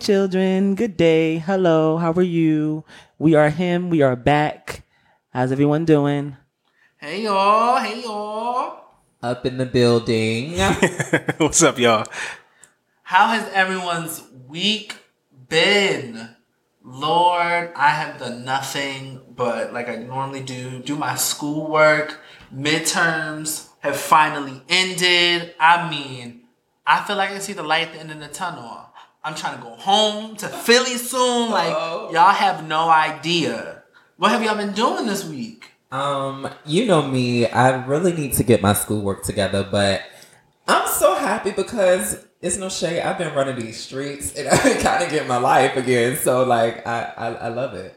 Morning, children. Good day. Hello. How are you? We are him. We are back. How's everyone doing? Hey y'all. Hey y'all. Up in the building. What's up, y'all? How has everyone's week been? Lord, I have done nothing but like I normally do, do my schoolwork. Midterms have finally ended. I mean, I feel like I see the light at the end of the tunnel. I'm trying to go home to Philly soon. Like, Uh-oh. y'all have no idea. What have y'all been doing this week? um, you know me, I really need to get my schoolwork together, but I'm so happy because it's no shade. I've been running these streets and I've kind of getting my life again. So like I, I, I love it.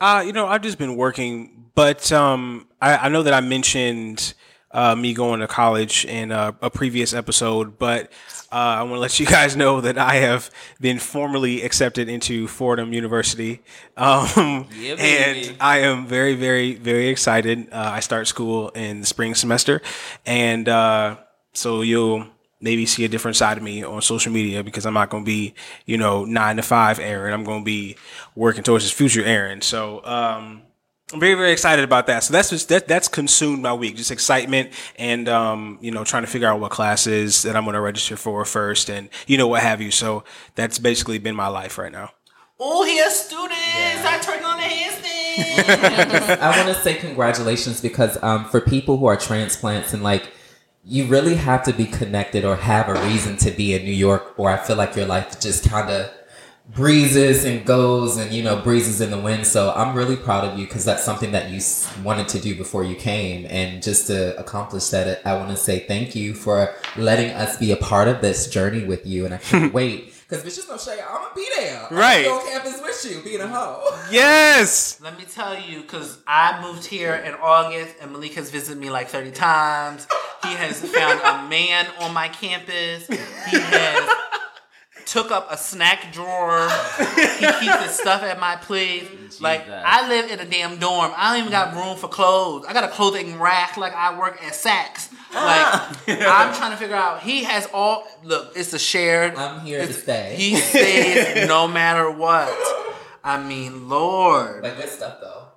Uh, you know, I've just been working, but um, I, I know that I mentioned uh, me going to college in a, a previous episode, but uh, I want to let you guys know that I have been formally accepted into Fordham University, um, Yeah, and I am very, very, very excited. Uh, I start school in the spring semester, and uh, so you'll maybe see a different side of me on social media because I'm not going to be, you know, nine to five Aaron. I'm going to be working towards his future Aaron. So, um, I'm very, very excited about that. So that's just, that, that's consumed my week, just excitement and, um, you know, trying to figure out what classes that I'm going to register for first and, you know, what have you. So that's basically been my life right now. Oh, here, students. I turned on the handstand. I want to say congratulations because um, for people who are transplants and like you really have to be connected or have a reason to be in New York, or I feel like your life just kind of breezes and goes and you know breezes in the wind. So I'm really proud of you because that's something that you wanted to do before you came, and just to accomplish that, I want to say thank you for letting us be a part of this journey with you, and I can't wait. Because bitch, just no shade. I'm gonna be there. I'm Right. gonna be on campus with you, being a hoe. Yes. Let me tell you, because I moved here in August and Malik has visited me like 30 times. He has found a man on my campus. He has took up a snack drawer. He keeps his stuff at my place. Like, I live in a damn dorm. I don't even got room for clothes. I got a clothing rack like I work at Saks. Like, I'm trying to figure out. He has all, look, it's a shared. I'm here to stay. He stays no matter what. I mean, Lord. Like good stuff though.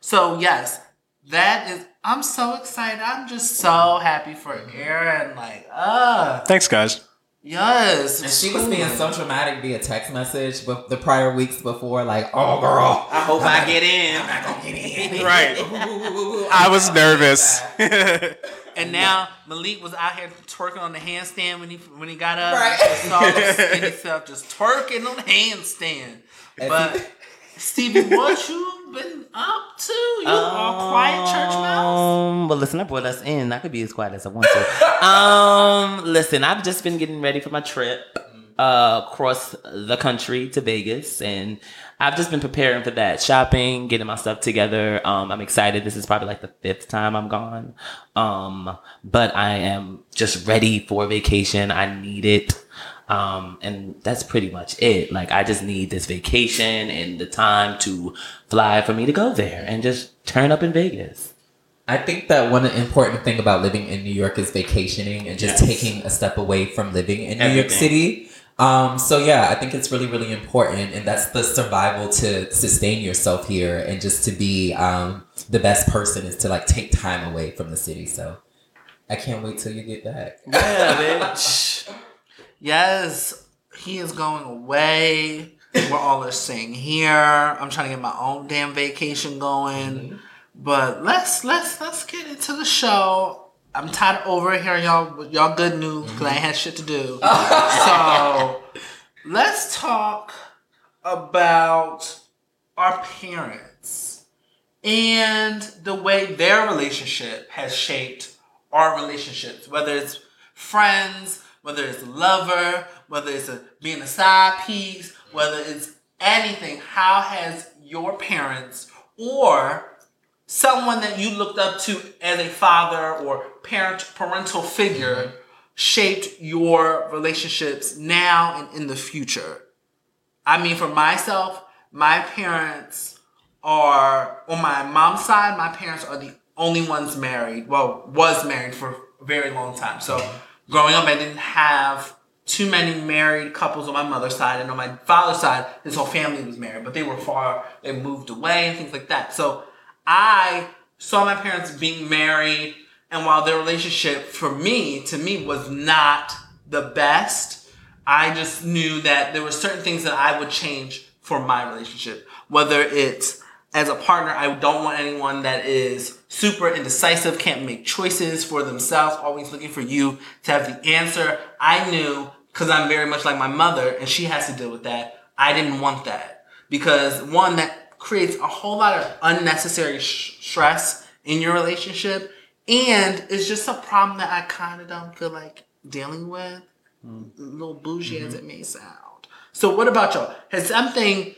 So yes, that is. I'm so excited. I'm just so happy for Aaron. Like, uh, Thanks, guys. Yes. And she was being so dramatic via text message, but the prior weeks before, like, oh girl, I hope I get in. I'm not gonna get in. Right. I I was nervous. And now Malik was out here twerking on the handstand when he when he got up. Right. I saw his skinny self just twerking on the handstand. But Stevie, what you been up to? You all quiet church mouse? Um, well, listen, I brought us in. I could be as quiet as I want to. um, listen, I've just been getting ready for my trip uh, across the country to Vegas, and I've just been preparing for that, shopping, getting my stuff together. Um, I'm excited. This is probably like the fifth time I'm gone. Um, but I am just ready for vacation. I need it. Um, and that's pretty much it. Like, I just need this vacation and the time to fly for me to go there and just turn up in Vegas. I think that one important thing about living in New York is vacationing and just Yes. taking a step away from living in New York City. Um, so yeah, I think it's really, really important, and that's the survival to sustain yourself here and just to be um, the best person is to like take time away from the city. So I can't wait till you get back. Yeah, bitch. Yes, he is going away. We're all are staying here. I'm trying to get my own damn vacation going. Mm-hmm. But let's let's let's get into the show. I'm tired of over here, y'all. with Y'all good news because I mm-hmm. had shit to do. so let's talk about our parents and the way their relationship has shaped our relationships, whether it's friends, whether it's a lover, whether it's a, being a side piece, whether it's anything. How has your parents or someone that you looked up to as a father or parent parental figure mm-hmm. shaped your relationships now and in the future? I mean, for myself, my parents are on my mom's side. My parents are the only ones married. Well, was married for a very long time. So growing up, I didn't have too many married couples on my mother's side, and on my father's side, his whole family was married, but they were far, they moved away and things like that. So I saw my parents being married, and while their relationship for me, to me, was not the best, I just knew that there were certain things that I would change for my relationship. Whether it's as a partner, I don't want anyone that is super indecisive, can't make choices for themselves, always looking for you to have the answer. I knew, because I'm very much like my mother, and she has to deal with that. I didn't want that. Because one, that creates a whole lot of unnecessary sh- stress in your relationship, and it's just a problem that I kind of don't feel like dealing with. A little bougie as mm-hmm. it may sound. So, what about y'all? Has something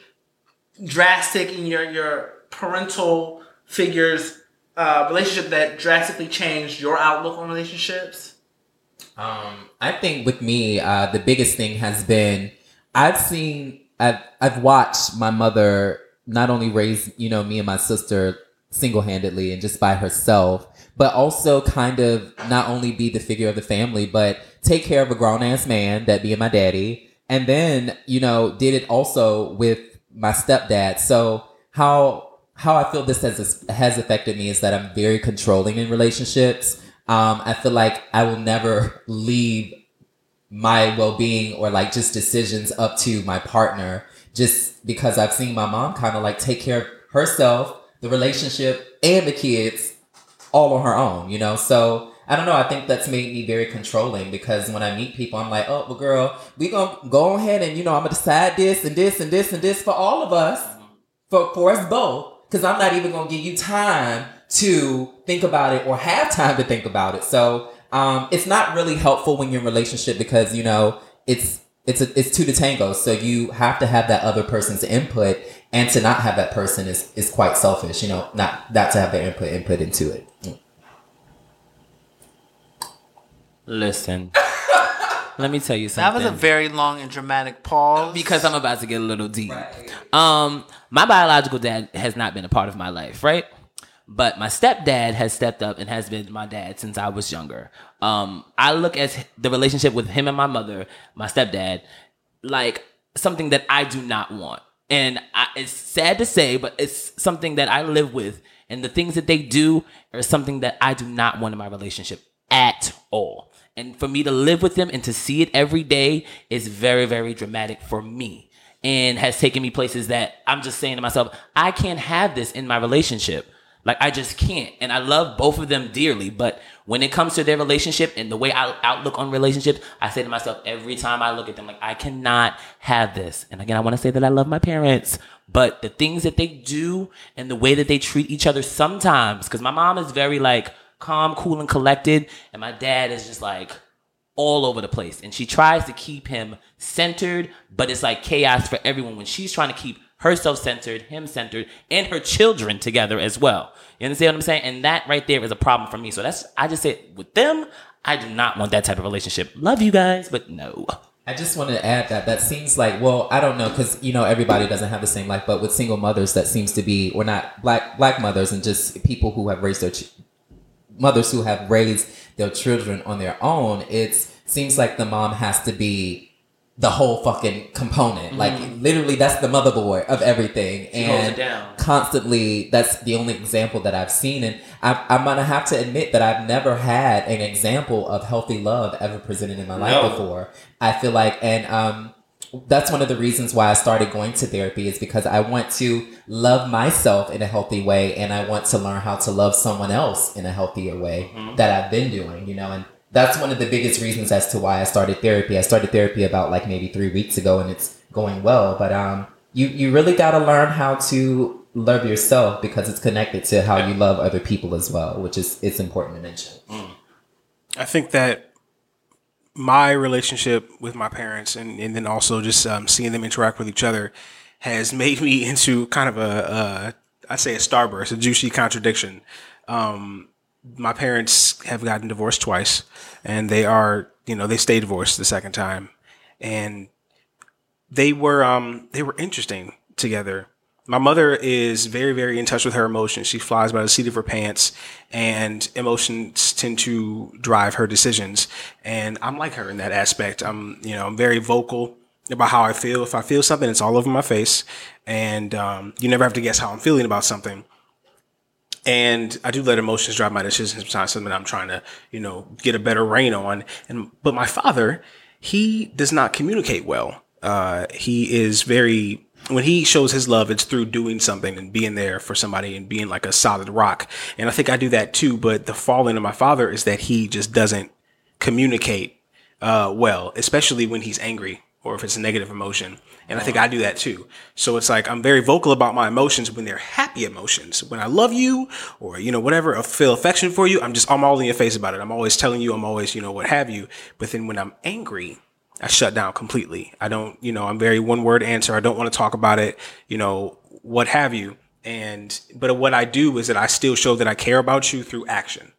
drastic in your your parental figures uh, relationship that drastically changed your outlook on relationships? Um, I think with me, uh, the biggest thing has been I've seen, I've, I've watched my mother not only raise, you know, me and my sister single handedly and just by herself, but also kind of not only be the figure of the family, but take care of a grown ass man, that being my daddy. And then, you know, did it also with my stepdad. So how, how I feel this has, has affected me is that I'm very controlling in relationships. Um, I feel like I will never leave my well-being or like just decisions up to my partner just because I've seen my mom kind of like take care of herself, the relationship and the kids all on her own, you know? So I don't know. I think that's made me very controlling because when I meet people, I'm like, oh, well, girl, we gonna go ahead and, you know, I'm gonna decide this and this and this and this for all of us, for, for us both. Cause I'm not even gonna give you time to think about it or have time to think about it. So, um, it's not really helpful when you're in a relationship because, you know, it's, it's a, it's two to tango. So you have to have that other person's input and to not have that person is, is quite selfish, you know, not, not to have their input, input into it. Mm. Listen, let me tell you something. That was a very long and dramatic pause. because I'm about to get a little deep. Um, my biological dad has not been a part of my life, right? But my stepdad has stepped up and has been my dad since I was younger. Um, I look at the relationship with him and my mother, my stepdad, like something that I do not want. And I, it's sad to say, but it's something that I live with. And the things that they do are something that I do not want in my relationship at all. And for me to live with them and to see it every day is very, very dramatic for me and has taken me places that I'm just saying to myself, I can't have this in my relationship. Like I just can't. And I love both of them dearly, but when it comes to their relationship and the way I outlook on relationships, I say to myself every time I look at them, like I cannot have this. And again, I want to say that I love my parents, but the things that they do and the way that they treat each other sometimes, because my mom is very like calm, cool, and collected, and my dad is just like all over the place. And she tries to keep him centered, but it's like chaos for everyone when she's trying to keep herself centered, him centered, and her children together as well. You understand what I'm saying? And that right there is a problem for me. So that's, I just say with them, I do not want that type of relationship. Love you guys, but no. I just wanted to add that that seems like well I don't know because you know everybody doesn't have the same life but with single mothers that seems to be or not black black mothers and just people who have raised their ch- mothers who have raised their children on their own it seems like the mom has to be the whole fucking component. Like literally that's the motherboard of everything. Mm-hmm. it and constantly that's the only example that I've seen. And I, I'm gonna have to admit that I've never had an example of healthy love ever presented in my life No. before. I feel like and um that's one of the reasons why I started going to therapy is because I want to love myself in a healthy way and I want to learn how to love someone else in a healthier way that I've been doing, you know, and that's one of the biggest reasons as to why I started therapy. I started therapy about like maybe three weeks ago and it's going well, but um you, you really got to learn how to love yourself because it's connected to how you love other people as well, which is it's important to mention. I think that my relationship with my parents and, and then also just um, seeing them interact with each other has made me into kind of a, a I say a starburst, a juicy contradiction. Um, my parents have gotten divorced twice, and they are you know they stay divorced the second time, and they were um they were interesting together my mother is very, very in touch with her emotions. She flies by the seat of her pants, and emotions tend to drive her decisions. And I'm like her in that aspect. I'm, you know, I'm very vocal about how I feel. If I feel something, it's all over my face, and um, you never have to guess how I'm feeling about something. And I do let emotions drive my decisions. Sometimes something I'm trying to, you know, get a better rein on. And but my father, he does not communicate well. Uh, he is very when he shows his love, it's through doing something and being there for somebody and being like a solid rock. And I think I do that too. But the falling of my father is that he just doesn't communicate uh, well, especially when he's angry or if it's a negative emotion. And I think I uh-huh. do that too. So it's like I'm very vocal about my emotions when they're happy emotions. When I love you or, you know, whatever, I feel affection for you, I'm just, I'm all in your face about it. I'm always telling you, I'm always, you know, what have you. But then when I'm angry, I shut down completely. I don't, you know, I'm very one word answer. I don't want to talk about it, you know, what have you. And, but what I do is that I still show that I care about you through action.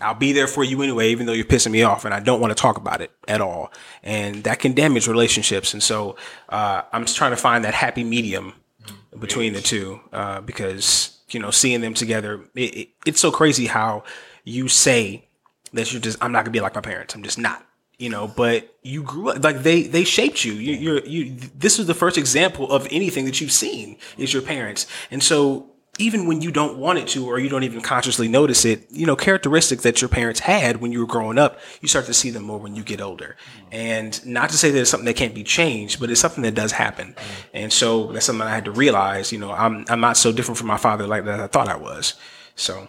I'll be there for you anyway, even though you're pissing me off and I don't want to talk about it at all. And that can damage relationships. And so, uh, I'm just trying to find that happy medium between the two, uh, because, you know, seeing them together, it, it, it's so crazy how you say that you're just, I'm not gonna be like my parents. I'm just not you know but you grew up like they they shaped you you you're you this is the first example of anything that you've seen is your parents and so even when you don't want it to or you don't even consciously notice it you know characteristics that your parents had when you were growing up you start to see them more when you get older. And not to say that it's something that can't be changed but it's something that does happen. And so that's something i had to realize you know i'm i'm not so different from my father like that i thought i was. So.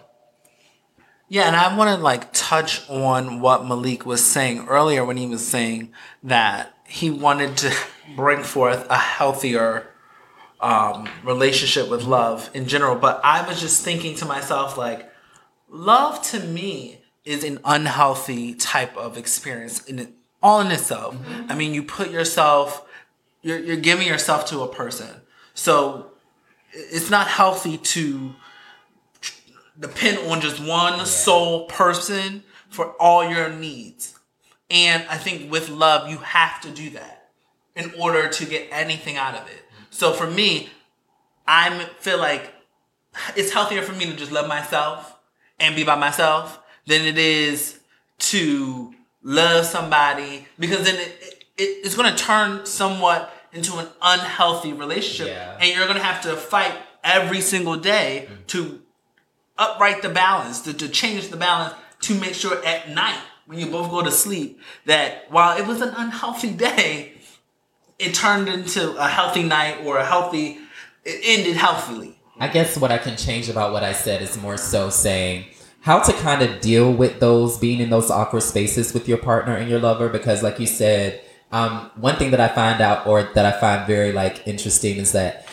Yeah, and I want to like touch on what Malik was saying earlier when he was saying that he wanted to bring forth a healthier um, relationship with love in general. But I was just thinking to myself, like, love to me is an unhealthy type of experience in it, all in itself. I mean, you put yourself, you're, you're giving yourself to a person. So it's not healthy to depend on just one sole person for all your needs. And I think with love, you have to do that in order to get anything out of it. So for me, I feel like it's healthier for me to just love myself and be by myself than it is to love somebody because then it, it, it's going to turn somewhat into an unhealthy relationship Yeah. and you're going to have to fight every single day mm-hmm. to upright the balance, to, to change the balance, to make sure at night when you both go to sleep that while it was an unhealthy day, it turned into a healthy night or a healthy, it ended healthily. I guess what I can change about what I said is more so saying how to kind of deal with those being in those awkward spaces with your partner and your lover because like you said um, one thing that i find out or that i find very like interesting is that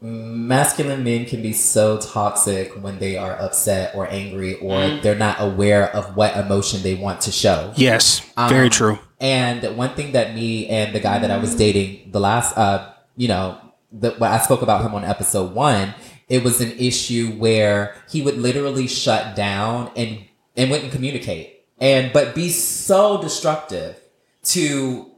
masculine men can be so toxic when they are upset or angry or they're not aware of what emotion they want to show. Yes very Um, true. and one thing that me and the guy that I was dating, the last, uh, you know, the, when I spoke about him on episode one, it was an issue where he would literally shut down and and wouldn't communicate, and but be so destructive to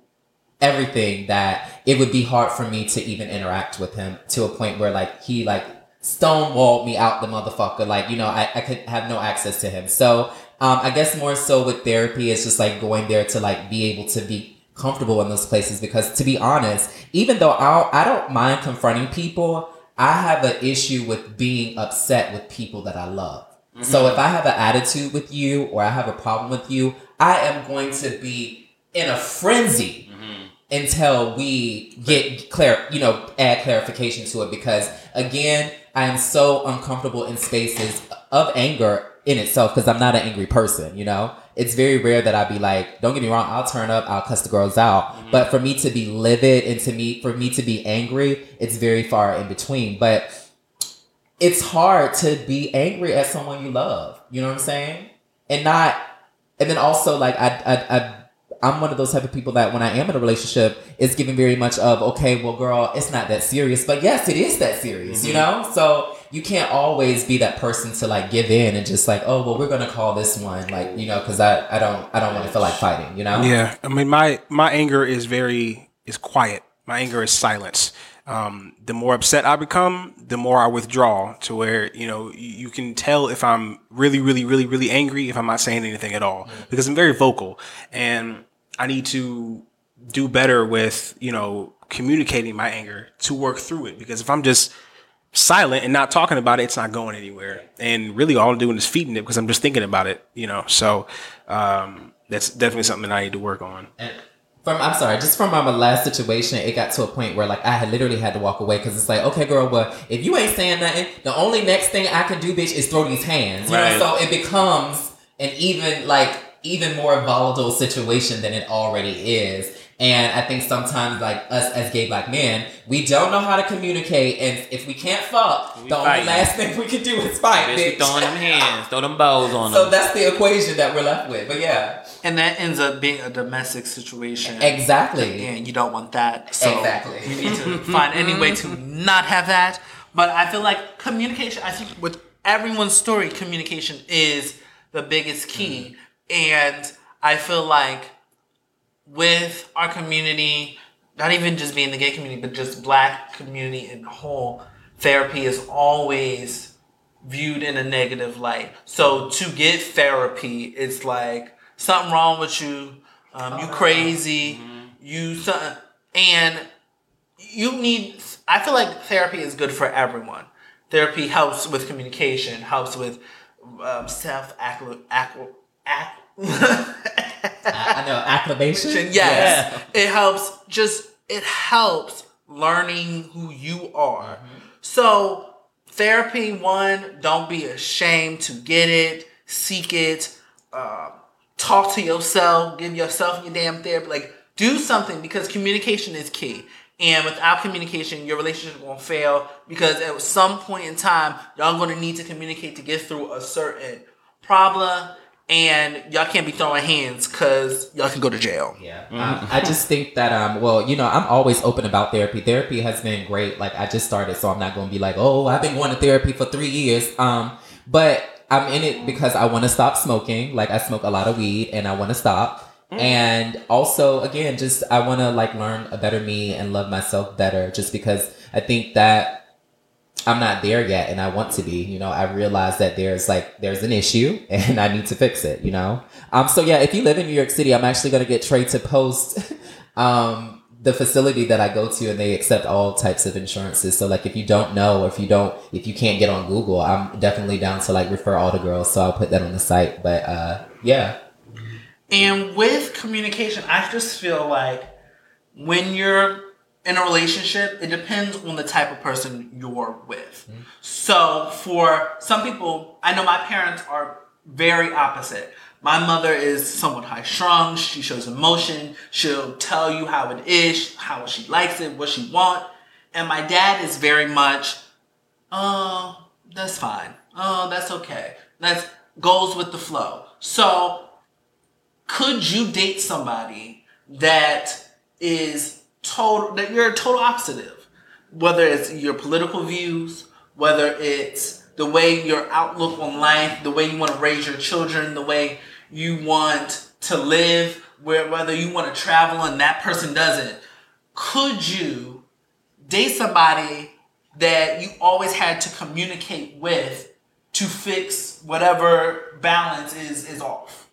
everything that it would be hard for me to even interact with him to a point where like he like stonewalled me out the motherfucker. Like, you know, I, I could have no access to him. So um, I guess more so with therapy, it's just like going there to like be able to be comfortable in those places because to be honest, even though I'll, I don't mind confronting people, I have an issue with being upset with people that I love. So if I have an attitude with you or I have a problem with you, I am going to be in a frenzy until we get clear, you know, add clarification to it. Because again, I am so uncomfortable in spaces of anger in itself because I'm not an angry person, you know? It's very rare that I'd be like, don't get me wrong, I'll turn up, I'll cuss the girls out. Mm-hmm. But for me to be livid and to me, for me to be angry, it's very far in between. But it's hard to be angry at someone you love. You know what I'm saying? And not, and then also like I, I, I, I'm one of those type of people that when I am in a relationship, it's giving very much of okay, well, girl, it's not that serious, but yes, it is that serious. You know, so you can't always be that person to like give in and just like, oh, well, we're gonna call this one like you know, because I, I don't, I don't want to feel like fighting. You know? Yeah, I mean, my my anger is very is quiet. My anger is silence. um, the more upset I become, the more I withdraw to where, you know, you, you can tell if I'm really, really, really, really angry if I'm not saying anything at all because I'm very vocal and I need to do better with, you know, communicating my anger to work through it because if I'm just silent and not talking about it, it's not going anywhere. And really all I'm doing is feeding it because I'm just thinking about it, you know. So um, that's definitely something that I need to work on. And from I'm sorry, just from my last situation, it got to a point where like I had literally had to walk away because it's like, okay, girl, well, if you ain't saying nothing, the only next thing I can do, bitch, is throw these hands. You Right. know, so it becomes an even like even more volatile situation than it already is. And I think sometimes like us as gay black men, we don't know how to communicate, and if we can't fuck, We the fighting. only last thing we can do is fight, Bitch, bitch. throwing them hands, throw them bows on so them. So that's the equation that we're left with. But yeah, And that ends up being a domestic situation. exactly. And you don't want that. So Exactly. you need to find any way to not have that. But I feel like communication, I think with everyone's story, communication is the biggest key. And I feel like with our community, not even just being the gay community, but just black community in whole, therapy is always viewed in a negative light. So to get therapy, it's like something wrong with you, um, you crazy, you something, and you need. I feel like therapy is good for everyone. Therapy helps with communication, helps with um, self accl accl I, I know acclamation. Yes. It helps just it helps learning who you are. So therapy one, don't be ashamed to get it, seek it, um, talk to yourself, give yourself your damn therapy. Like do something because communication is key. And without communication, your relationship won't fail because at some point in time, y'all gonna need to communicate to get through a certain problem. And y'all can't be throwing hands because y'all can go to jail. Yeah, um, I just think that um, well, you know, I'm always open about therapy. Therapy has been great. Like I just started, so I'm not going to be like, oh, I've been going to therapy for three years. Um, but I'm in it because I want to stop smoking. Like I smoke a lot of weed, and I want to stop. And also, again, just I want to like learn a better me and love myself better. Just because I think that I'm not there yet and I want to be, you know, I realize that there's like there's an issue and I need to fix it, you know. Um so yeah, if you live in New York City, I'm actually going to get Trey to post um the facility that I go to and they accept all types of insurances. So like if you don't know or if you don't if you can't get on Google, I'm definitely down to like refer all the girls, so I'll put that on the site. But uh yeah. And with communication, I just feel like when you're in a relationship, it depends on the type of person you're with. Mm-hmm. So for some people, I know my parents are very opposite. My mother is somewhat high strung. She shows emotion. She'll tell you how it is, how she likes it, what she want. And my dad is very much, oh, that's fine. Oh, that's okay. That's goes with the flow. So could you date somebody that is total that you're a total opposite of. Whether it's your political views whether it's the way your outlook on life the way you want to raise your children the way you want to live where whether you want to travel and that person doesn't. Could you date somebody that you always had to communicate with to fix whatever balance is is off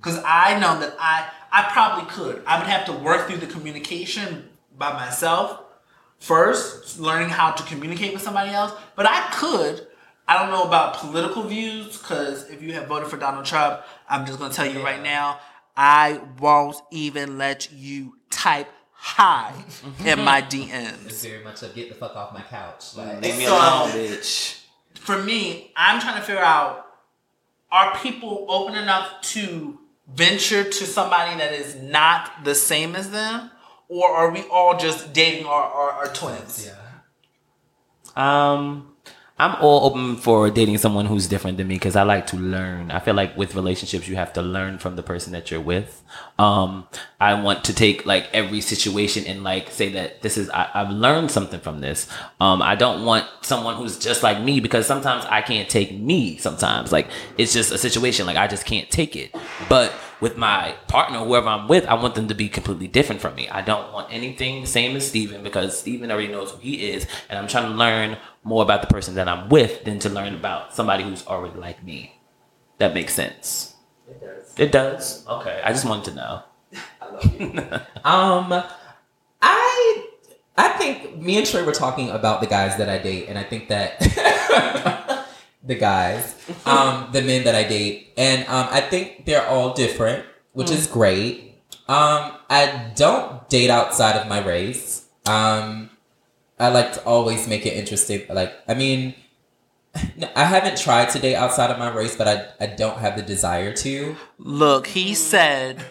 because I know that I I probably could. I would have to work through the communication by myself first, learning how to communicate with somebody else. But I could. I don't know about political views because if you have voted for Donald Trump, I'm just gonna tell you right now, I won't even let you type hi mm-hmm. in my DMs. It's Very much of get the fuck off my couch. Like, Leave me alone, bitch. for me, I'm trying to figure out are people open enough to venture to somebody that is not the same as them? Or are we all just dating our, our, our twins? yeah. Um, I'm all open for dating someone who's different than me because I like to learn. I feel like with relationships, you have to learn from the person that you're with. Um, I want to take like every situation and like say that this is I, I've learned something from this. Um, I don't want someone who's just like me because sometimes I can't take me. Sometimes like it's just a situation like I just can't take it. But with my partner, whoever I'm with, I want them to be completely different from me. I don't want anything the same as Steven because Steven already knows who he is. And I'm trying to learn more about the person that I'm with than to learn about somebody who's already like me. That makes sense. It does. It does. Okay. I just wanted to know. I love you. um, I I think me and Trey were talking about the guys that I date, and I think that the guys, um, the men that I date, and um, I think they're all different, which is great. Um, I don't date outside of my race. Um, I like to always make it interesting. Like, I mean, I haven't tried to date outside of my race, but I, I don't have the desire to. Look, he said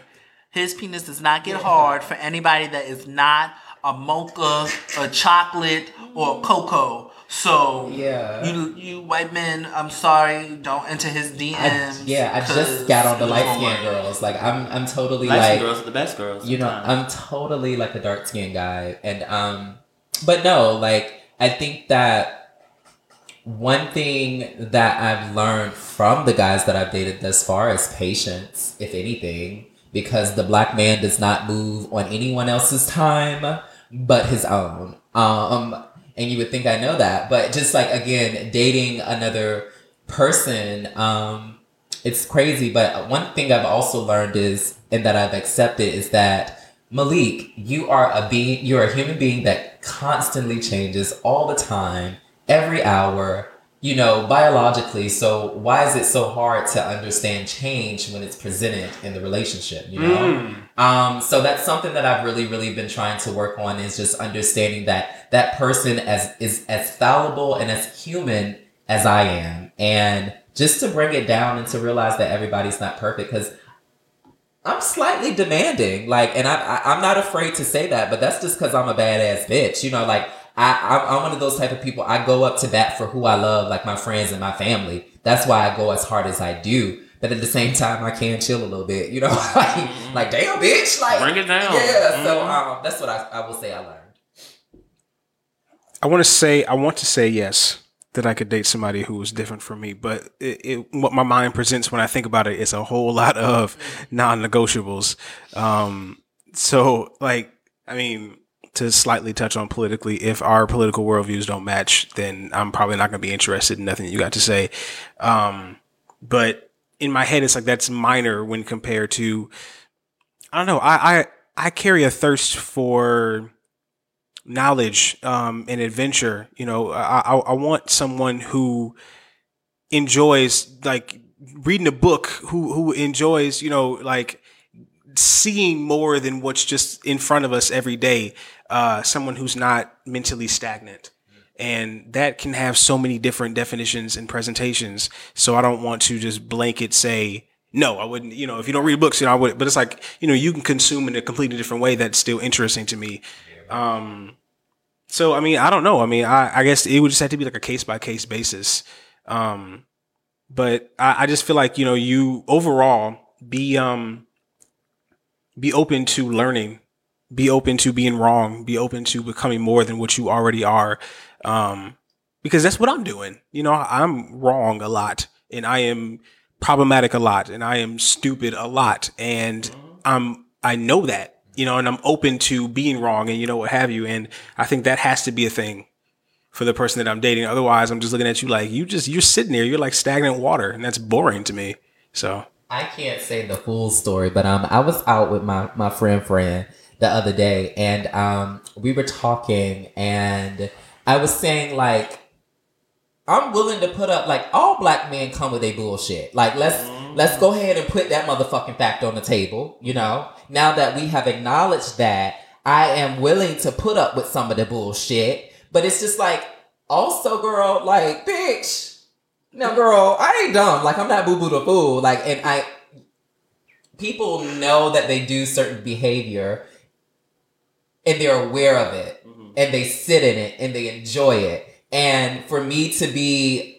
his penis does not get hard for anybody that is not a mocha, a chocolate, or a cocoa. So Yeah. you you white men, I'm sorry, don't enter his DMs. I, yeah, I just got on the light don't skinned girls. Like I'm I'm totally Light like skin girls are the best girls. you know, sometimes. I'm totally like a dark skinned guy. And um but no, like I think that one thing that I've learned from the guys that I've dated thus far is patience, if anything, because the black man does not move on anyone else's time but his own. Um and you would think I know that, but just like again, dating another person, um, it's crazy. But one thing I've also learned is, and that I've accepted, is that Malik, you are a being, you're a human being that constantly changes all the time, every hour. You know, biologically. So why is it so hard to understand change when it's presented in the relationship? You know. Um, so that's something that I've really, really been trying to work on is just understanding that that person as is as fallible and as human as I am, and just to bring it down and to realize that everybody's not perfect because I'm slightly demanding, like, and I, I I'm not afraid to say that, but that's just because I'm a badass bitch, you know, like. I, I'm, I'm one of those type of people. I go up to bat for who I love, like my friends and my family. That's why I go as hard as I do. But at the same time, I can chill a little bit, you know, like, like damn, bitch, like Bring it down. Yeah, so Mhm. um, that's what I, I will say I learned. I want to say I want to say yes that I could date somebody who was different from me, but it, it, what my mind presents when I think about it is a whole lot of non-negotiables. Um, so, like, I mean, to slightly touch on politically, if our political worldviews don't match, then I'm probably not going to be interested in nothing you got to say. Um, but in my head, it's like that's minor when compared to I don't know. I I, I carry a thirst for knowledge um, and adventure. You know, I, I want someone who enjoys like reading a book, who who enjoys you know like seeing more than what's just in front of us every day. Uh, someone who's not mentally stagnant. And that can have so many different definitions and presentations. So I don't want to just blanket say, no, I wouldn't, you know, if you don't read books, you know, I would, but it's like, you know, you can consume in a completely different way that's still interesting to me. Um, so, I mean, I don't know. I mean, I, I guess it would just have to be like a case by case basis. Um, but I, I just feel like, you know, you overall be, um, be open to learning, be open to being wrong, be open to becoming more than what you already are. Um, because that's what I'm doing. You know, I'm wrong a lot and I am problematic a lot and I am stupid a lot. And I'm, I know that, you know, and I'm open to being wrong and, you know, what have you. And I think that has to be a thing for the person that I'm dating. Otherwise, I'm just looking at you like you just, you're sitting there, you're like stagnant water and that's boring to me. So, I can't say the full story, but um, I was out with my my friend friend the other day, and um, we were talking, and I was saying like, I'm willing to put up like all black men come with a bullshit. Like let's let's go ahead and put that motherfucking fact on the table. You know, now that we have acknowledged that, I am willing to put up with some of the bullshit, but it's just like also, girl, like bitch. Now, girl, I ain't dumb. Like I'm not boo boo the fool. Like, and I, people know that they do certain behavior, and they're aware of it, mm-hmm. and they sit in it, and they enjoy it. And for me to be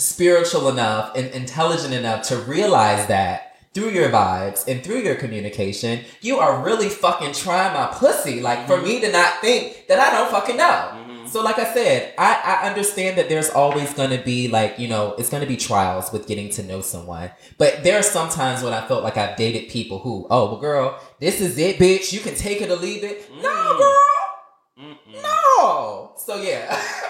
spiritual enough and intelligent enough to realize that through your vibes and through your communication, you are really fucking trying my pussy. Like for me to not think that I don't fucking know. Mm-hmm. So like I said, I, I understand that there's always gonna be like, you know, it's gonna be trials with getting to know someone. But there are some times when I felt like I've dated people who, oh well girl, this is it, bitch. You can take it or leave it. Mm. No, girl. No. So yeah.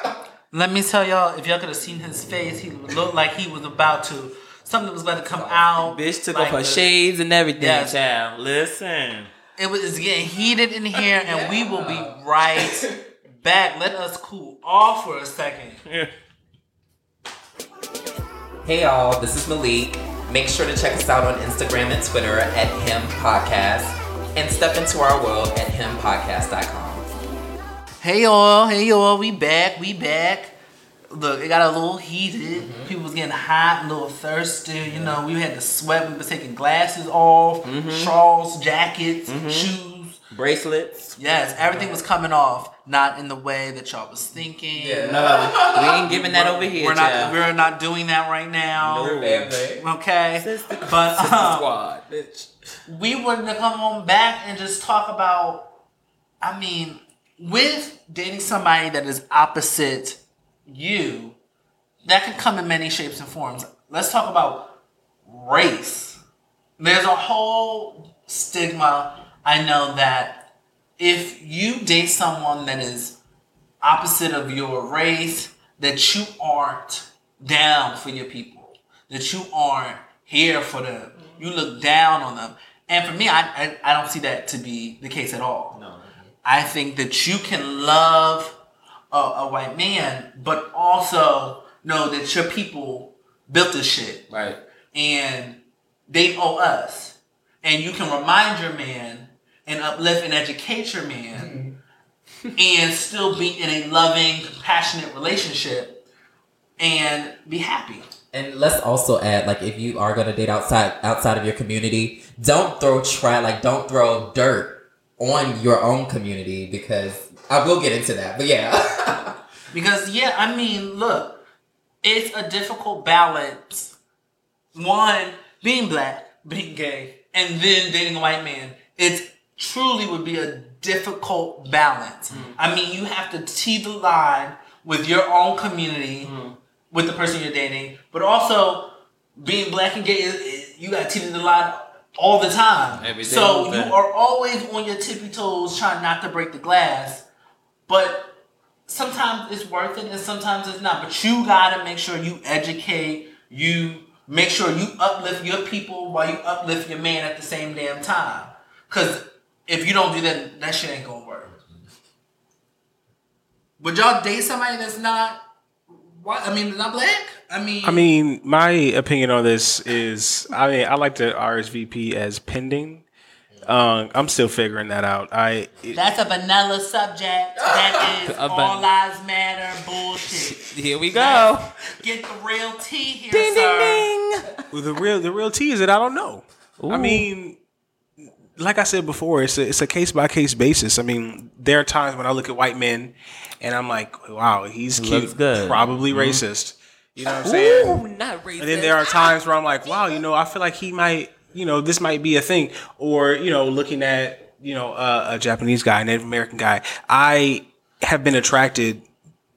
Let me tell y'all, if y'all could have seen his face, he looked like he was about to something was about to come out. Bitch took like off her the- shades and everything, Yes. child. Listen. It was it's getting heated in here, and we will be right back. Let us cool off for a second. Hey y'all, this is Malik. Make sure to check us out on Instagram and Twitter at Him Podcast and step into our world at himpodcast.com. Hey y'all, hey y'all, we back, we back. Look, it got a little heated. Mm-hmm. People was getting hot, a little thirsty. You know, we had to sweat. We was taking glasses off, Mm-hmm. shawls, jackets, shoes. Bracelets. Yes, everything was coming off, not in the way that y'all was thinking. Yeah, No, we ain't giving that over here, We're not. child. We're not doing that right now. No. Okay, Sister- but um, squad, bitch. we wanted to come on back and just talk about I mean, with dating somebody that is opposite you, that can come in many shapes and forms. Let's talk about race. There's a whole stigma I know that if you date someone that is opposite of your race, that you aren't down for your people, that you aren't here for them. You look down on them. And for me, I, I, I don't see that to be the case at all. No. I think that you can love a, a white man, but also know that your people built this shit Right. and they owe us. And you can remind your man and uplift and educate your man mm-hmm. and still be in a loving, compassionate relationship and be happy. And let's also add, like, if you are gonna date outside outside of your community, don't throw try like don't throw dirt on your own community because I will get into that. But yeah. Because yeah, I mean, look, it's a difficult balance. One, being black, being gay, and then dating a white man. It truly would be a difficult balance. Mm. I mean, you have to tee the line with your own community, mm. with the person you're dating, but also being black and gay. Is, is- you got to tee the line all the time. Every day, so you are always on your tippy toes, trying not to break the glass, but sometimes it's worth it and sometimes it's not. But you gotta make sure you educate, you make sure you uplift your people while you uplift your man at the same damn time. Cause if you don't do that, that shit ain't gonna work. Would y'all date somebody that's not what I mean, not black? I mean I mean, my opinion on this is, I mean, I like to RSVP as pending. Um, I'm still figuring that out. I it- that's a vanilla subject. That is A all lives matter bullshit. Here we go. Get the real tea here, Ding sir. ding ding. the real the real tea is that I don't know. I mean, like I said before, it's a it's a case by case basis. I mean, there are times when I look at white men and I'm like, wow, he's cute, Looks good. probably racist. You know what I'm saying? Ooh, not racist. And then there are times where I'm like, wow, you know, I feel like he might, you know, this might be a thing. Or, you know, looking at, you know, uh, a Japanese guy, Native American guy, I have been attracted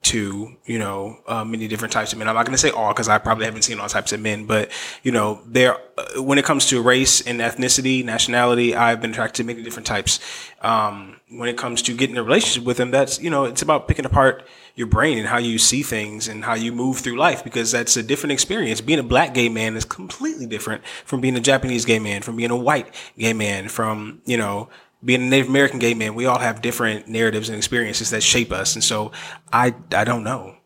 to, you know, uh, many different types of men. I'm not going to say all because I probably haven't seen all types of men, but, you know, there, uh, when it comes to race and ethnicity, nationality, I've been attracted to many different types. Um, when it comes to getting a relationship with them, that's, you know, it's about picking apart your brain and how you see things and how you move through life because that's a different experience. Being a black gay man is completely different from being a Japanese gay man, from being a white gay man, from, you know, being a Native American gay man. We all have different narratives and experiences that shape us. And so I, I don't know.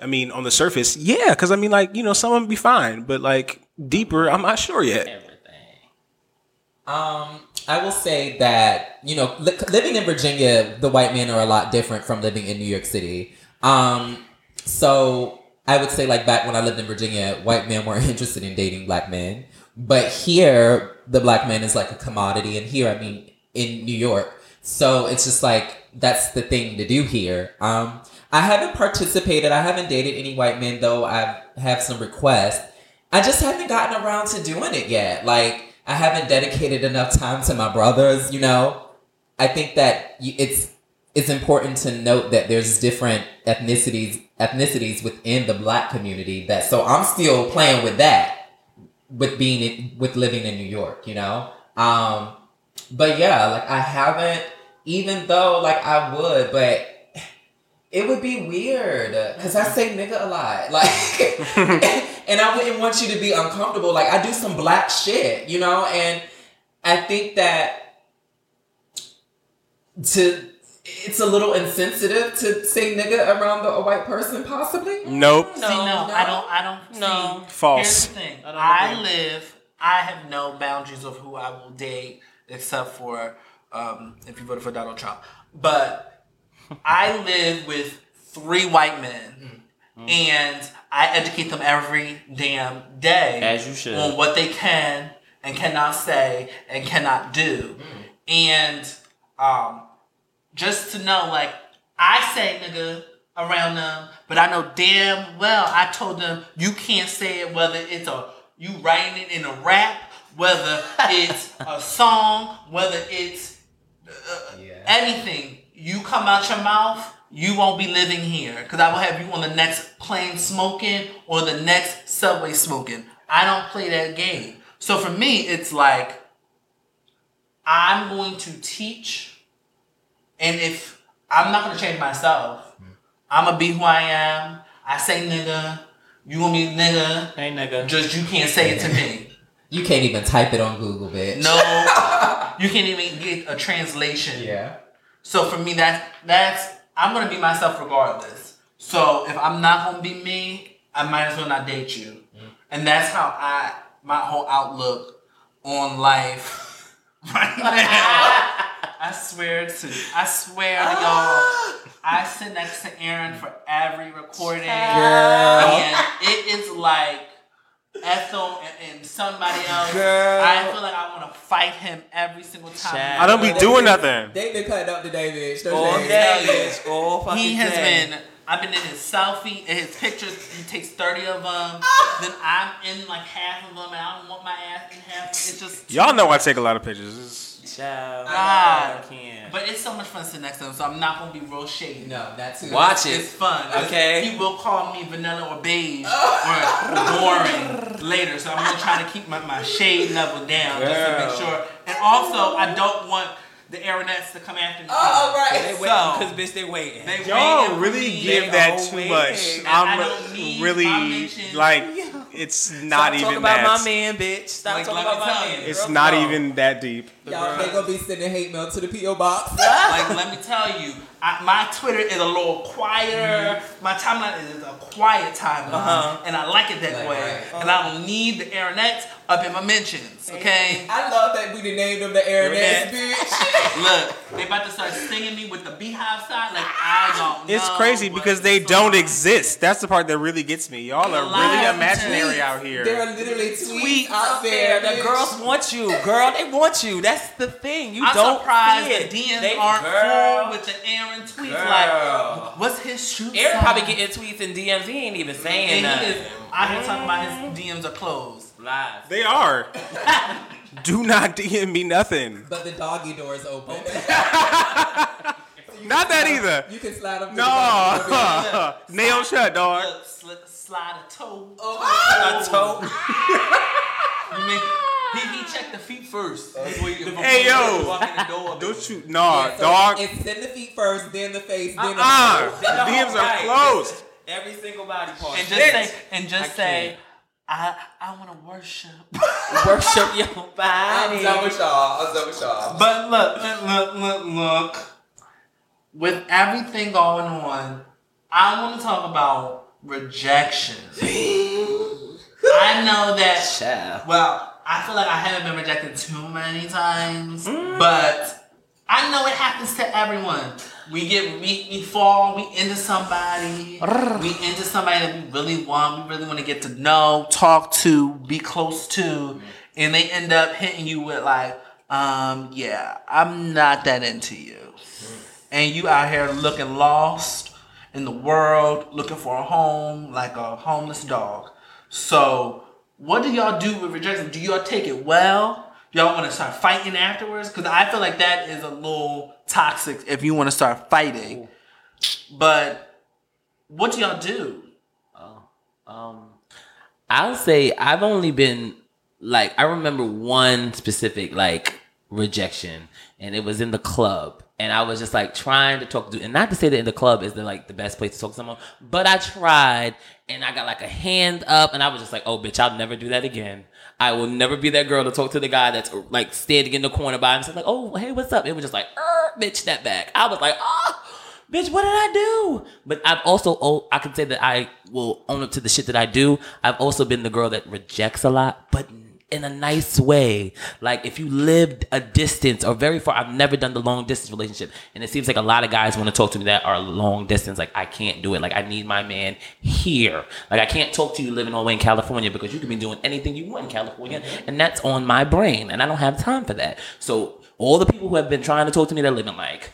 I mean, on the surface, yeah, because I mean, like, you know, some of them be fine, but like deeper, I'm not sure yet. Everything. Um, I will say that you know, li- living in Virginia, the white men are a lot different from living in New York City. Um, so I would say like back when I lived in Virginia, white men weren't interested in dating black men, but here the black man is like a commodity, and here I mean in New York, so it's just like that's the thing to do here. Um, I haven't participated. I haven't dated any white men though. I have some requests. I just haven't gotten around to doing it yet. Like I haven't dedicated enough time to my brothers. You know, I think that it's it's important to note that there's different ethnicities ethnicities within the black community. That so I'm still playing with that with being in, with living in New York. You know, um, but yeah, like I haven't. Even though like I would, but it would be weird because I say nigga a lot. Like, and I wouldn't want you to be uncomfortable. Like, I do some black shit, you know? And I think that to. It's a little insensitive to say nigga around the, a white person, possibly. Nope. See, no, I don't. I don't. No. See, False. Here's the thing. I I, don't agree. live. I have no boundaries of who I will date, except for um, if you voted for Donald Trump. But I live with three white men, and I educate them every damn day, As you should. on what they can and cannot say and cannot do, and um, just to know, like, I say nigga around them, but I know damn well I told them you can't say it whether it's a you writing it in a rap, whether it's a song, whether it's uh, Yeah. anything. You come out your mouth, you won't be living here because I will have you on the next plane smoking or the next subway smoking. I don't play that game. So for me, it's like I'm going to teach, and if I'm not gonna change myself, I'm gonna be who I am. I say nigga, you gonna be nigga. Hey, nigga. Just you can't say it to me. You can't even type it on Google, bitch. No, you can't even get a translation. Yeah. So for me, that's that's I'm gonna be myself regardless. So if I'm not gonna be me, I might as well not date you. Mm. And that's how I my whole outlook on life right now. I swear to I swear to y'all. I sit next to Aaron for every recording. And it is like Ethel and, and somebody else. Girl. I feel like I want to fight him every single time. Child. I don't be doing nothing. They've been cutting up today, bitch. Don't All day, bitch. All fucking he has day. been. I've been in his selfie, in his pictures. He takes thirty of them. then I'm in like half of them, and I don't want my ass in half. It's just Y'all know I take a lot of pictures. It's- Child. God. I can't. But it's so much fun sitting next to him, so I'm not gonna be real shady. No, that's too. Watch It's it. It's fun. Okay. He will call me vanilla or beige or boring later, so I'm gonna try to keep my, my shade level down just to make sure. And also, I don't want the Aaronettes to come after me. Oh, right. They So- cause bitch, they waiting. They Y'all waiting for really give They that all too much. And I I'm don't need really like it's not Stop even talking about my man, bitch. Stop Like, talking about my man. you. It's Girl, not no. even that deep. Y'all, they gonna be sending hate mail to the PO box. like let me tell you, I, my Twitter is a little quieter. My timeline is a quiet timeline, Uh-huh. and I like it that Like, way. right. And I don't need the Aaronettes up in my mentions. Okay. I love that we named them the Aaron Aaronette. bitch. Look, they about to start singing me with the beehive side. Like I don't. It's crazy because they don't on. exist. That's the part that really gets me. Y'all are really Lies. imaginary out here. There are literally tweets, Tweets out there. The girls want you, girl. They want you. That's the thing. You I'm don't surprised see the. DMs They- aren't girl, full with the Aaron tweets. Girl. Like, what's his shoe Aaron size? probably getting tweets and DMs. He ain't even saying And he nothing. is out here talking about his DMs are closed. Lies. They are. Do not DM me nothing. But the doggy door is open. Not that either. You can slide up. to the doggy door. No. Nail shut, dog. Look, sli- slide a toe. A toe. You mean he, he checked the feet first before you before Hey, yo. the door. Don't you? Nah, Yeah, so dog. It's send the feet first, then the face, then the Uh, Then the DMs are right. closed. Every single body part. and just Bitch. say and just I say can't. I I want to worship. worship your body. I'm done with y'all. I'm done with y'all. But look, look, look, look, look. With everything going on, I want to talk about rejection. I know that Child. Well, I feel like I haven't been rejected too many times, mm. but I know it happens to everyone. We get we, we fall, we into somebody, we into somebody that we really want, we really want to get to know, talk to, be close to, and they end up hitting you with like, um, yeah, I'm not that into you. And you out here looking lost in the world, looking for a home like a homeless dog. So what do y'all do with rejection? Do y'all take it well? Y'all want to start fighting afterwards? Because I feel like that is a little toxic if you want to start fighting. But what do y'all do? Um, I'll say I've only been like I remember one specific like rejection, and it was in the club, and I was just like trying to talk to, and not to say that in the club is the like the best place to talk to someone, but I tried, and I got like a hand up, and I was just like, oh bitch, I'll never do that again. I will never be that girl to talk to the guy that's like standing in the corner by himself, like, oh hey, what's up? It was just like, er, bitch, step back. I was like, oh bitch, what did I do? But I've also, oh, I can say that I will own up to the shit that I do. I've also been the girl that rejects a lot, but in a nice way. Like if you lived a distance or very far, I've never done the long distance relationship. And it seems like a lot of guys want to talk to me that are long distance. Like I can't do it. Like I need my man here. Like I can't talk to you living all the way in California because you can be doing anything you want in California. And that's on my brain. And I don't have time for that. So all the people who have been trying to talk to me, they're living like,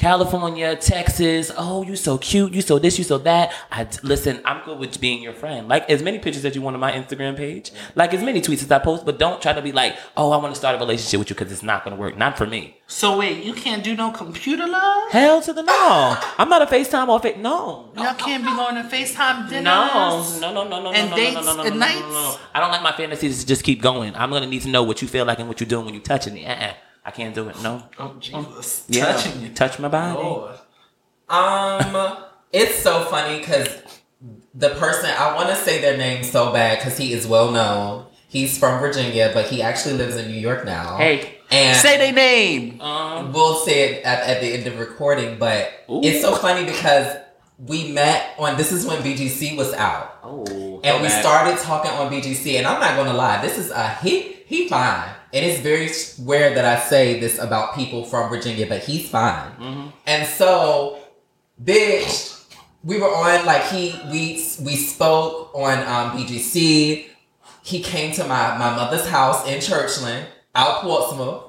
California, Texas. Oh, you so cute. You so this. You so that. I listen. I'm good with being your friend. Like as many pictures as you want on my Instagram page. Like as many tweets as I post. But don't try to be like, oh, I want to start a relationship with you because it's not gonna work. Not for me. So wait, you can't do no computer love? Hell to the no. I'm not a FaceTime or fake. No. Y'all can't be going to FaceTime dinners. No, no, no, no, no, And no, dates no, no, no, no, and no, no, nights? no, no. I don't like my fantasies to just keep going. I'm gonna need to know what you feel like and what you're doing when you're touching me. Uh-uh. I can't do it. No. Oh Jesus! Yeah. Touching you. Touch my body. Lord. Um, it's so funny because the person I want to say their name so bad because he is well known. He's from Virginia, but he actually lives in New York now. Hey. and Say their name. Um. we'll say it at, at the end of recording. But Ooh. it's so funny because we met on this is when BGC was out. Oh. and we started talking on BGC, and I'm not gonna lie, this is a he he fine, and it's very weird that I say this about people from Virginia, but he's fine. Mhm. And so, bitch, we were on like he we we spoke on um, BGC. He came to my my mother's house in Churchland, out Portsmouth,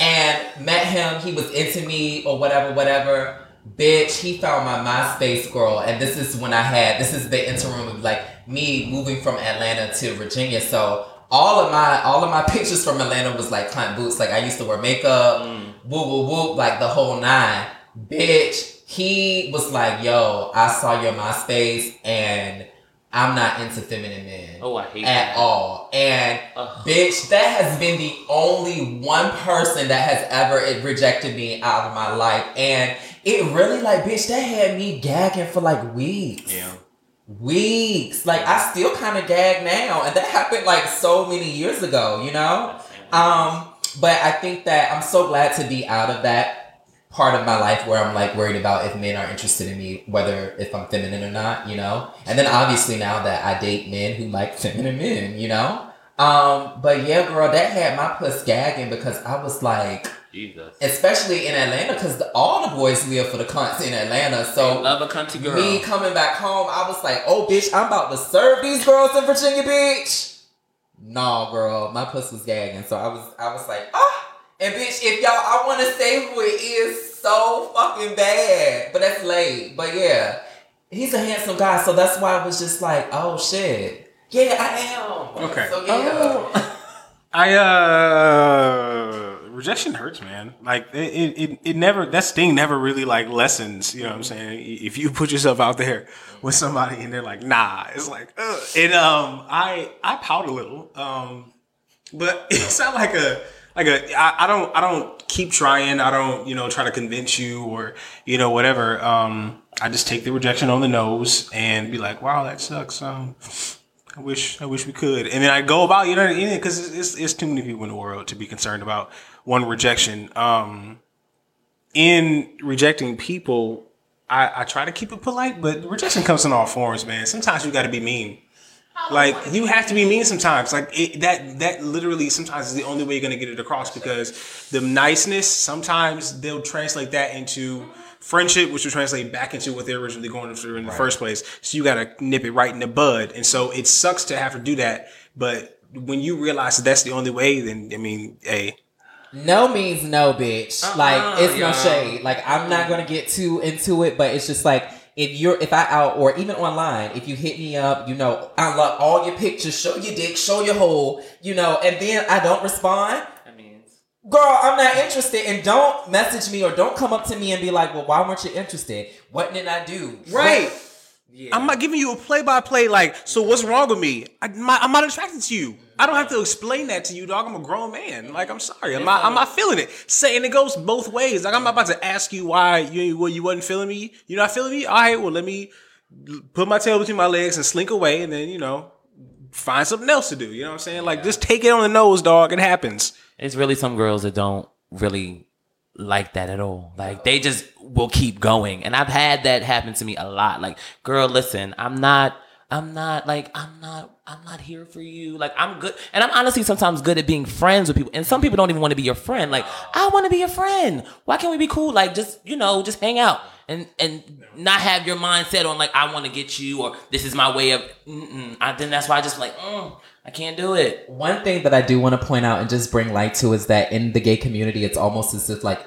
and met him. He was into me or whatever, whatever. Bitch, he found my MySpace girl, and this is when I had this is the interim of like me moving from Atlanta to Virginia. So all of my all of my pictures from Atlanta was like cunt boots. Like I used to wear makeup, mm. whoop whoop whoop, like the whole nine. Bitch, he was like, "Yo, I saw your MySpace, and I'm not into feminine men." Oh, I hate at that. all. And Ugh. bitch, that has been the only one person that has ever rejected me out of my life. And it really like, bitch, that had me gagging for like weeks. Yeah. Weeks. Like I still kind of gag now. And that happened like so many years ago, you know? Um, but I think that I'm so glad to be out of that part of my life where I'm like worried about if men are interested in me, whether if I'm feminine or not, you know? And then obviously now that I date men who like feminine men, you know? Um, but yeah, girl, that had my puss gagging because I was like, Jesus. especially in Atlanta, because all the boys live for the cunts in Atlanta. So Love a country girl. me coming back home, I was like, oh, bitch, I'm about to serve these girls in Virginia Beach. Nah, girl, my puss was gagging. So I was, I was like, ah. And bitch, if y'all, I want to say who it is so fucking bad, but that's late. But yeah, he's a handsome guy, so that's why I was just like, oh shit, yeah, I am. Okay. So yeah. I uh rejection hurts, man. Like it, it, it, never that sting never really like lessens. You know what I'm saying? If you put yourself out there with somebody and they're like, nah, it's like, Ugh. and um, I I pout a little, um, but it's not like a like a I, I don't I don't keep trying. I don't you know try to convince you or you know whatever. Um, I just take the rejection on the nose and be like, wow, that sucks. Um, I wish I wish we could. And then I go about you know because it's, it's it's too many people in the world to be concerned about one rejection. Um, in rejecting people, I, I try to keep it polite, but rejection comes in all forms, man. Sometimes you got to be mean. Like you have to be mean sometimes. Like it, that that literally sometimes is the only way you're gonna get it across because the niceness sometimes they'll translate that into friendship, which will translate back into what they're originally going through in the first place. So you gotta nip it right in the bud. And so it sucks to have to do that, but when you realize that that's the only way, then I mean, hey, No means no, bitch. Uh-uh, like it's no shade. Like I'm not gonna get too into it, but it's just like if you're if I out or even online, if you hit me up, you know, I love all your pictures, show your dick, show your hole, you know, and then I don't respond. That means Girl, I'm not interested, and don't message me or don't come up to me and be like, "Well, why weren't you interested? What did I do?" Right. What- Yeah. I'm not giving you a play by play. Like, so what's wrong with me? I, my, I'm not attracted to you. I don't have to explain that to you, dog. I'm a grown man. Like, I'm sorry. I'm not. I'm not feeling it. Saying it goes both ways. Like, I'm not about to ask you why you well, you wasn't feeling me. You're not feeling me. All right. Well, let me put my tail between my legs and slink away, and then you know find something else to do. You know what I'm saying? Like, just take it on the nose, dog. It happens. it's really some girls that don't really like that at all. Like they just will keep going. And I've had that happen to me a lot. Like, girl, listen, I'm not I'm not like I'm not I'm not here for you. Like I'm good and I'm honestly sometimes good at being friends with people. And some people don't even want to be your friend. Like, I want to be your friend. Why can't we be cool? Like just, you know, just hang out and and not have your mindset on like I want to get you or this is my way of mm-mm. I, then that's why I just like, mm, I can't do it. One thing that I do want to point out and just bring light to is that in the gay community, it's almost as if like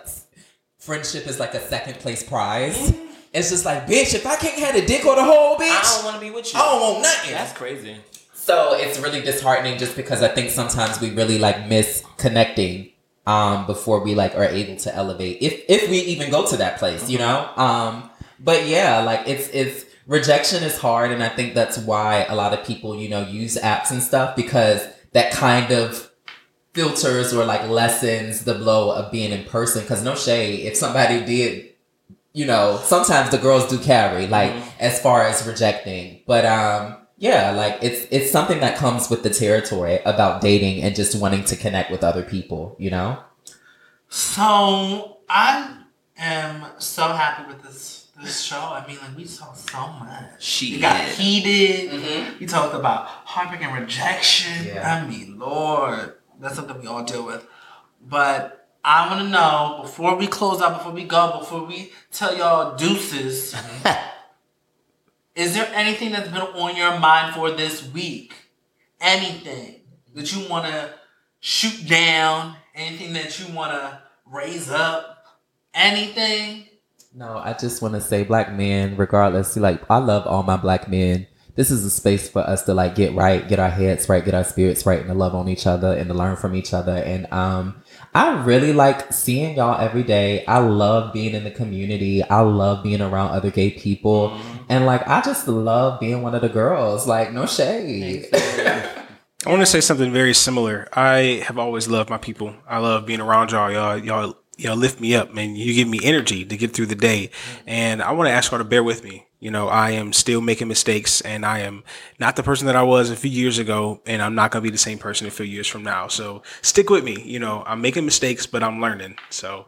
friendship is like a second place prize. It's just like, bitch, if I can't have a dick or the whole bitch, I don't want to be with you. I don't want nothing. That's crazy. So it's really disheartening just because I think sometimes we really like miss connecting um before we like are able to elevate if if we even go to that place, you know? Um but yeah, like it's it's rejection is hard and I think that's why a lot of people, you know, use apps and stuff because that kind of filters or like lessens the blow of being in person cuz no shade if somebody did you know, sometimes the girls do carry, like as far as rejecting. But um, yeah, like it's it's something that comes with the territory about dating and just wanting to connect with other people. You know. So I am so happy with this this show. I mean, like we saw so much. She we got did. heated. Mm-hmm. We talked about heartbreak and rejection. Yeah. I mean, Lord, that's something we all deal with. But I want to know before we close out, before we go, before we tell y'all deuces. is there anything that's been on your mind for this week? Anything that you want to shoot down? Anything that you want to raise up? Anything? No, I just want to say, black men, regardless, like I love all my black men. This is a space for us to like get right, get our heads right, get our spirits right, and to love on each other and to learn from each other. And um, I really like seeing y'all every day. I love being in the community. I love being around other gay people, and like I just love being one of the girls. Like no shade. I want to say something very similar. I have always loved my people. I love being around y'all. Y'all, y'all, y'all lift me up, man. You give me energy to get through the day. And I want to ask y'all to bear with me. You know, I am still making mistakes and I am not the person that I was a few years ago. And I'm not going to be the same person a few years from now. So stick with me. You know, I'm making mistakes, but I'm learning. So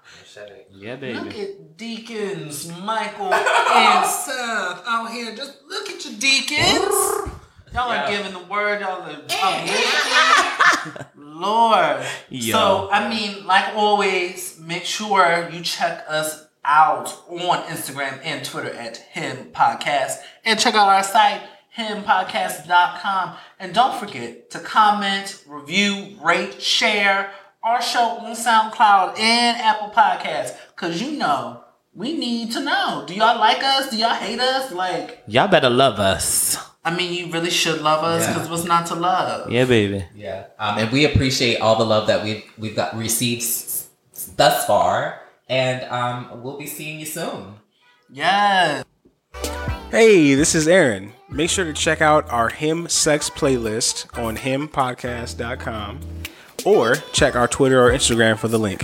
Yeah, baby. Look baby. at Deacons, Michael, and Seth out here. Just look at your deacons. Y'all are Yeah. giving the word. Y'all are uplifting. Lord. Yo. So, I mean, like always, make sure you check us out on Instagram and Twitter at Him Podcast. And check out our site, himpodcast.com. And don't forget to comment, review, rate, share our show on SoundCloud and Apple Podcasts. Because you know, we need to know. Do y'all like us? Do y'all hate us? Like, Y'all better love us. I mean, you really should love us Yeah. because what's not to love? Yeah, baby. Yeah, um, and we appreciate all the love that we've we've got received s- s- thus far, and um, we'll be seeing you soon. Yes. Hey, this is Aaron. Make sure to check out our Him Sex playlist on himpodcast.com or check our Twitter or Instagram for the link.